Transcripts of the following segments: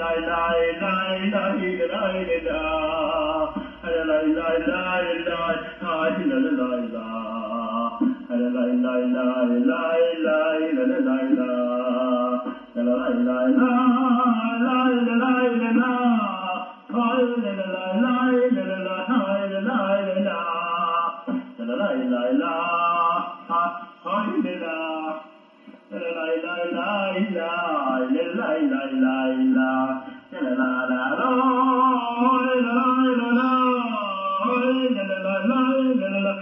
la la la la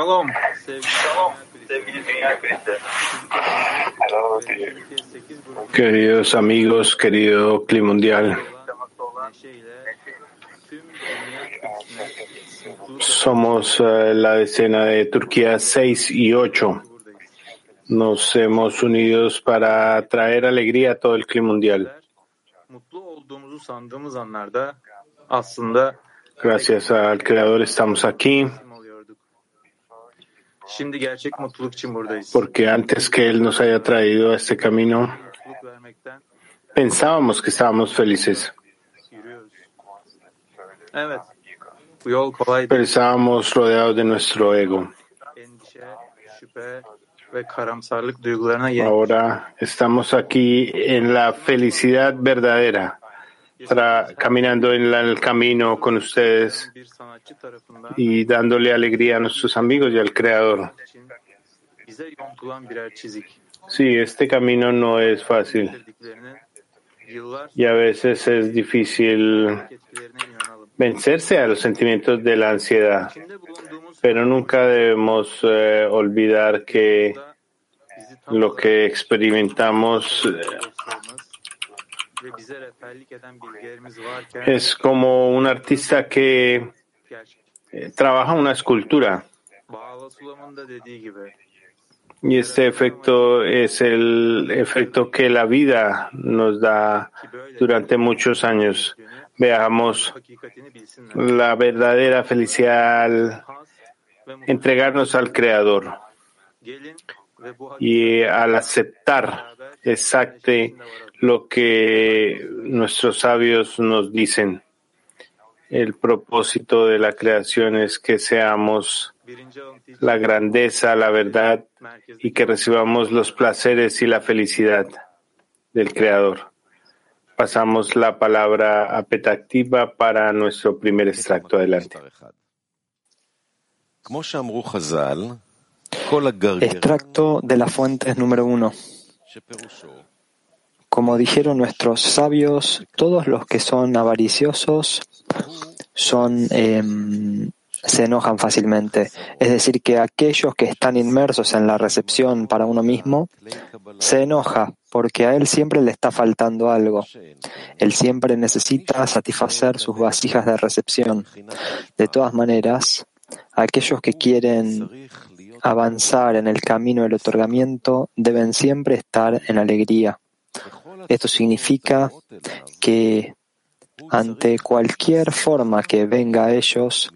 Dünya Queridos amigos, querido Clima Mundial, somos eh, la decena de Turquía 6 y 8. Nos hemos unido para traer alegría a todo el Clima Mundial. Gracias al Creador estamos aquí. Porque antes que Él nos haya traído a este camino, pensábamos que estábamos felices. Pero estábamos rodeados de nuestro ego. Ahora estamos aquí en la felicidad verdadera caminando en el camino con ustedes y dándole alegría a nuestros amigos y al Creador. Sí, este camino no es fácil y a veces es difícil vencerse a los sentimientos de la ansiedad, pero nunca debemos eh, olvidar que lo que experimentamos es como un artista que eh, trabaja una escultura. Y este efecto es el efecto que la vida nos da durante muchos años. Veamos la verdadera felicidad al entregarnos al Creador y al aceptar exacto lo que nuestros sabios nos dicen. El propósito de la creación es que seamos la grandeza, la verdad y que recibamos los placeres y la felicidad del Creador. Pasamos la palabra a Petactiva para nuestro primer extracto. Adelante. Extracto de las fuentes número uno. Como dijeron nuestros sabios, todos los que son avariciosos son, em, se enojan fácilmente. Es decir, que aquellos que están inmersos en la recepción para uno mismo se enoja porque a él siempre le está faltando algo. Él siempre necesita satisfacer sus vasijas de recepción. De todas maneras, aquellos que quieren avanzar en el camino del otorgamiento deben siempre estar en alegría. Esto significa que ante cualquier forma que venga a ellos,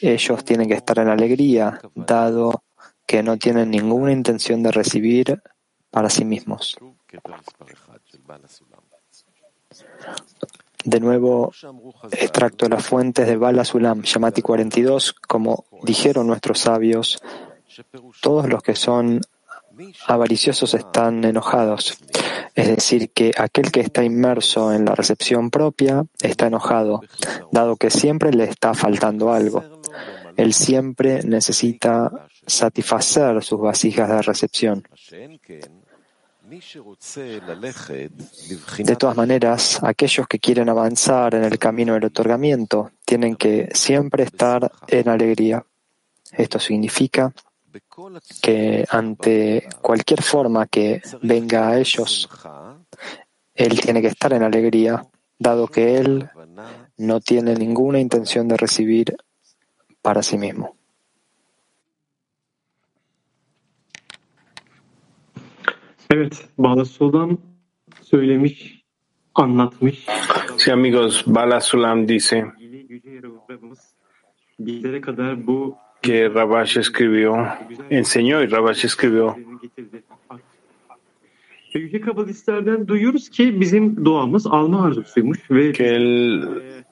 ellos tienen que estar en alegría, dado que no tienen ninguna intención de recibir para sí mismos. De nuevo, extracto de las fuentes de Bala Sulam, Yamati 42, como dijeron nuestros sabios, todos los que son avariciosos están enojados. Es decir, que aquel que está inmerso en la recepción propia está enojado, dado que siempre le está faltando algo. Él siempre necesita satisfacer sus vasijas de recepción. De todas maneras, aquellos que quieren avanzar en el camino del otorgamiento tienen que siempre estar en alegría. Esto significa que ante cualquier forma que venga a ellos, él tiene que estar en alegría, dado que él no tiene ninguna intención de recibir para sí mismo. Sí, amigos, Bala Sulam dice que Rabash escribió, enseñó y Rabash escribió Yüce kabalistlerden duyuyoruz ki bizim doğamız alma arzusuymuş ve que el,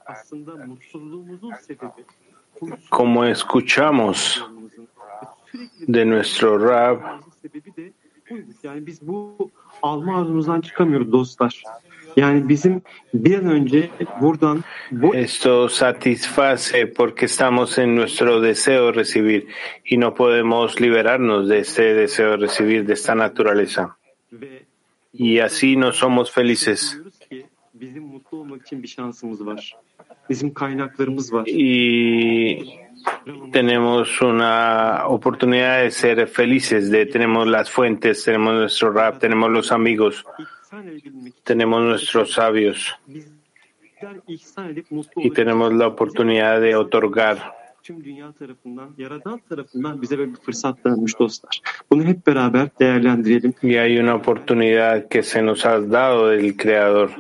aslında mutsuzluğumuzun sebebi como escuchamos de nuestro Rab. Yani biz bu alma arzumuzdan çıkamıyoruz dostlar. Yani bizim bir an önce buradan bu esto satisface porque estamos en nuestro deseo de recibir y no podemos liberarnos de este deseo de recibir de esta naturaleza. Y así no somos felices. bizim mutlu olmak için bir şansımız var. Bizim kaynaklarımız var. Y tenemos una oportunidad de ser felices, tenemos las fuentes, tenemos nuestro rap, tenemos los amigos, tenemos nuestros sabios y tenemos la oportunidad de otorgar. Y hay una oportunidad que se nos ha dado del Creador.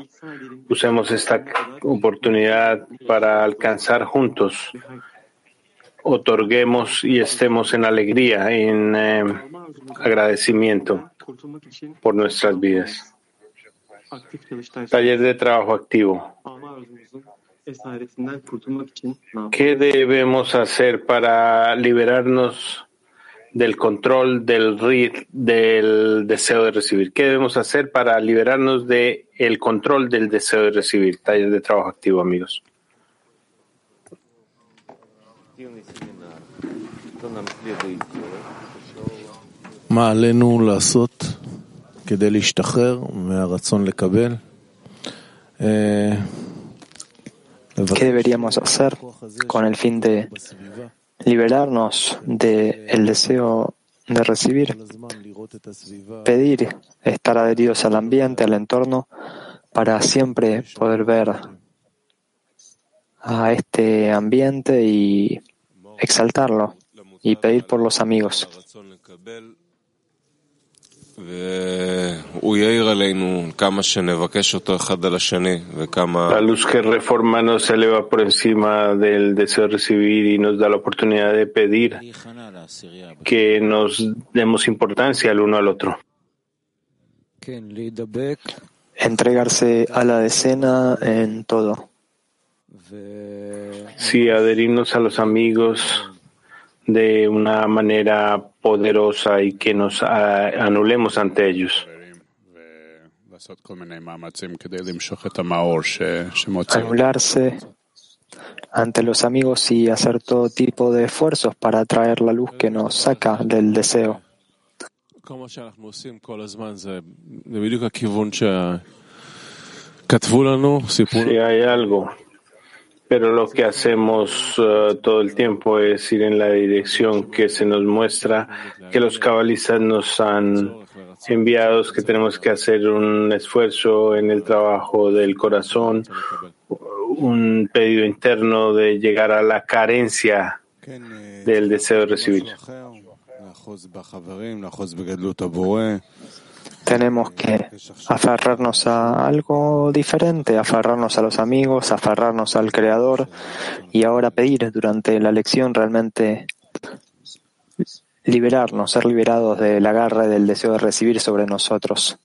Usemos esta oportunidad para alcanzar juntos. Otorguemos y estemos en alegría, en eh, agradecimiento por nuestras vidas. Taller de trabajo activo. ¿Qué debemos hacer para liberarnos del control del, del deseo de recibir? ¿Qué debemos hacer para liberarnos del el control del deseo de recibir? Taller de trabajo activo, amigos. מה עלינו לעשות כדי להשתחרר מהרצון לקבל? אה, ¿Qué deberíamos hacer con el fin de בסביבה, liberarnos del deseo de recibir? כל הזמן לראות את הסביבה Pedir estar adheridos al ambiente, al entorno, para siempre poder ver a este ambiente y exaltarlo y pedir por los amigos. La luz que reforma nos eleva por encima del deseo de recibir y nos da la oportunidad de pedir que nos demos importancia el uno al otro. Entregarse a la decena en todo. Sí, adherirnos a los amigos de una manera poderosa y que nos ah, anulemos ante ellos. Anularse ante los amigos y hacer todo tipo de esfuerzos para atraer la luz que nos saca del deseo. Si hay algo pero lo que hacemos eh, todo el tiempo es ir en la dirección que se nos muestra, que los cabalistas nos han enviado, que tenemos que hacer un esfuerzo en el trabajo del corazón, un pedido interno de llegar a la carencia del deseo de recibir tenemos que aferrarnos a algo diferente, aferrarnos a los amigos, aferrarnos al Creador y ahora pedir durante la lección realmente liberarnos, ser liberados de del agarre del deseo de recibir sobre nosotros.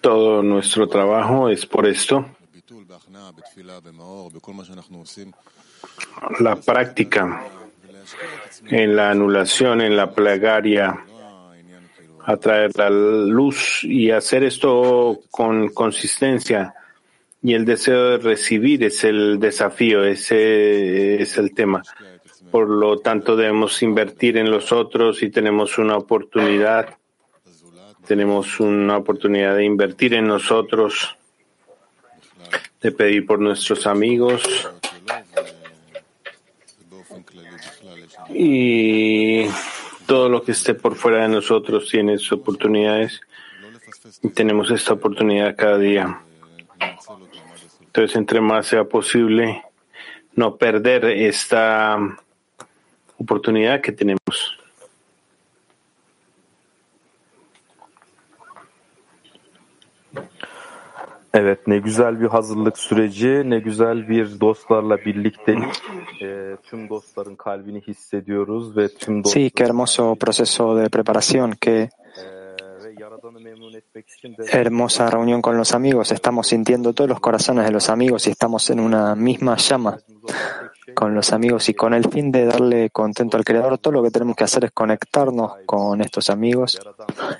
Todo nuestro trabajo es por esto. La práctica en la anulación, en la plegaria, atraer la luz y hacer esto con consistencia. Y el deseo de recibir es el desafío, ese es el tema. Por lo tanto, debemos invertir en los otros y tenemos una oportunidad. Tenemos una oportunidad de invertir en nosotros, de pedir por nuestros amigos. Y todo lo que esté por fuera de nosotros tiene sus oportunidades. Y tenemos esta oportunidad cada día. Entonces, entre más sea posible, no perder esta oportunidad que tenemos. Evet, ne güzel bir hazırlık süreci, ne güzel bir dostlarla birliktelik. Ee, tüm dostların kalbini hissediyoruz ve tüm Sí, qué hermoso proceso de preparación, qué de hermosa reunión con los amigos. Estamos sintiendo todos los corazones de los amigos y estamos en una misma llama con los amigos y con el fin de darle contento al Creador. Todo lo que tenemos que hacer es conectarnos con estos amigos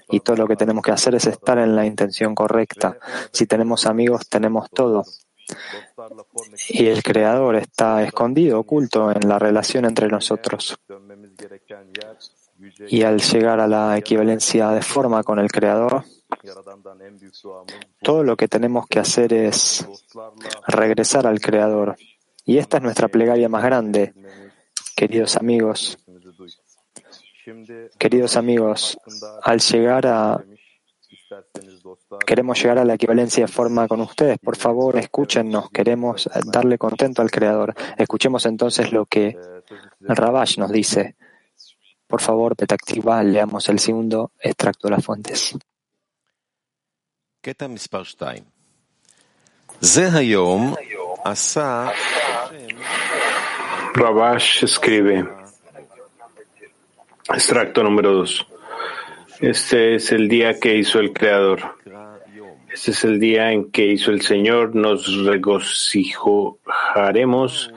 y todo lo que tenemos que hacer es estar en la intención correcta. Si tenemos amigos, tenemos todo. Y el Creador está escondido, oculto en la relación entre nosotros. Y al llegar a la equivalencia de forma con el Creador, todo lo que tenemos que hacer es regresar al Creador. Y esta es nuestra plegaria más grande, queridos amigos. Queridos amigos, al llegar a, queremos llegar a la equivalencia de forma con ustedes. Por favor, escúchennos. Queremos darle contento al Creador. Escuchemos entonces lo que e, size Rabash nos dice. Por favor, Petactiva, leamos el segundo extracto de las fuentes. Rabash escribe, extracto número dos. Este es el día que hizo el Creador. Este es el día en que hizo el Señor. Nos regocijaremos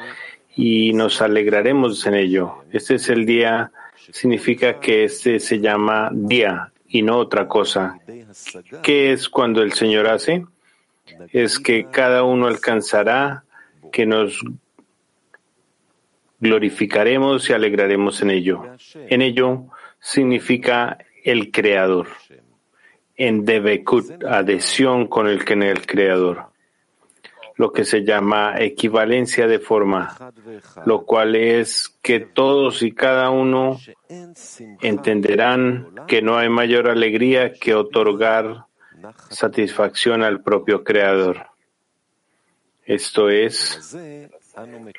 y nos alegraremos en ello. Este es el día, significa que este se llama día y no otra cosa. ¿Qué es cuando el Señor hace? Es que cada uno alcanzará que nos glorificaremos y alegraremos en ello. En ello significa el Creador. En Devekut, adhesión con el, con el Creador. Lo que se llama equivalencia de forma, lo cual es que todos y cada uno entenderán que no hay mayor alegría que otorgar satisfacción al propio Creador. Esto es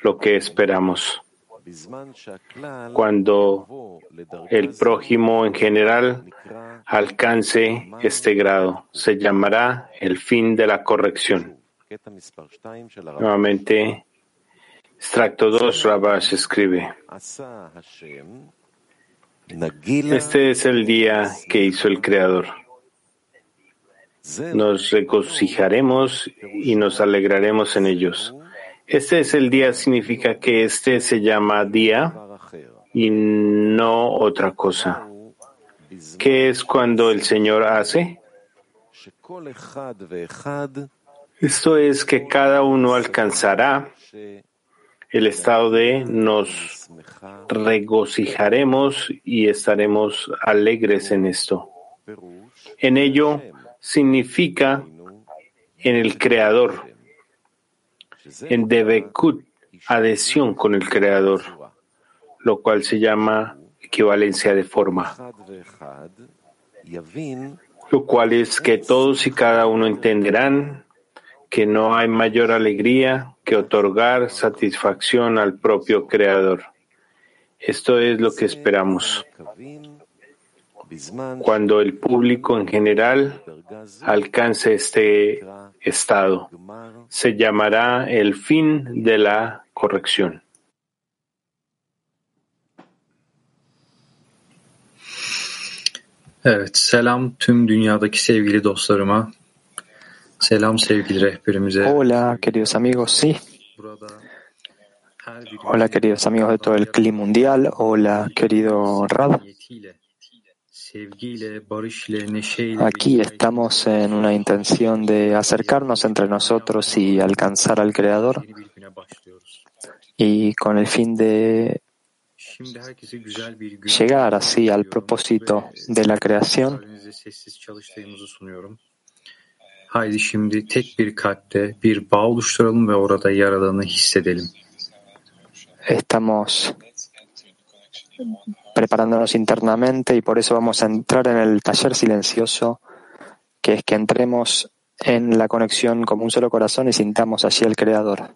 lo que esperamos. Cuando el prójimo en general alcance este grado, se llamará el fin de la corrección. Nuevamente, extracto 2, Rabash escribe. Este es el día que hizo el Creador. Nos regocijaremos y nos alegraremos en ellos. Este es el día significa que este se llama día y no otra cosa. ¿Qué es cuando el Señor hace? Esto es que cada uno alcanzará el estado de nos regocijaremos y estaremos alegres en esto. En ello significa en el Creador, en Devekut, adhesión con el Creador, lo cual se llama equivalencia de forma, lo cual es que todos y cada uno entenderán que no hay mayor alegría que otorgar satisfacción al propio Creador. Esto es lo que esperamos. Cuando el público en general alcance este estado, se llamará el fin de la corrección. Evet, selam tüm dünyadaki sevgili dostlarıma. Selam sevgili rehberimize. Hola, queridos amigos, sí. Hola, queridos amigos de todo el clima mundial. Hola, querido Rab. Aquí estamos en una intención de acercarnos entre nosotros y alcanzar al Creador y con el fin de llegar así al propósito de la creación. Haydi şimdi tek bir kalpte bir bağ oluşturalım ve orada Yaradan'ı hissedelim. Estamos preparándonos internamente y por eso vamos a entrar en el taller silencioso, que es que entremos en la conexión como un solo corazón y sintamos allí al Creador.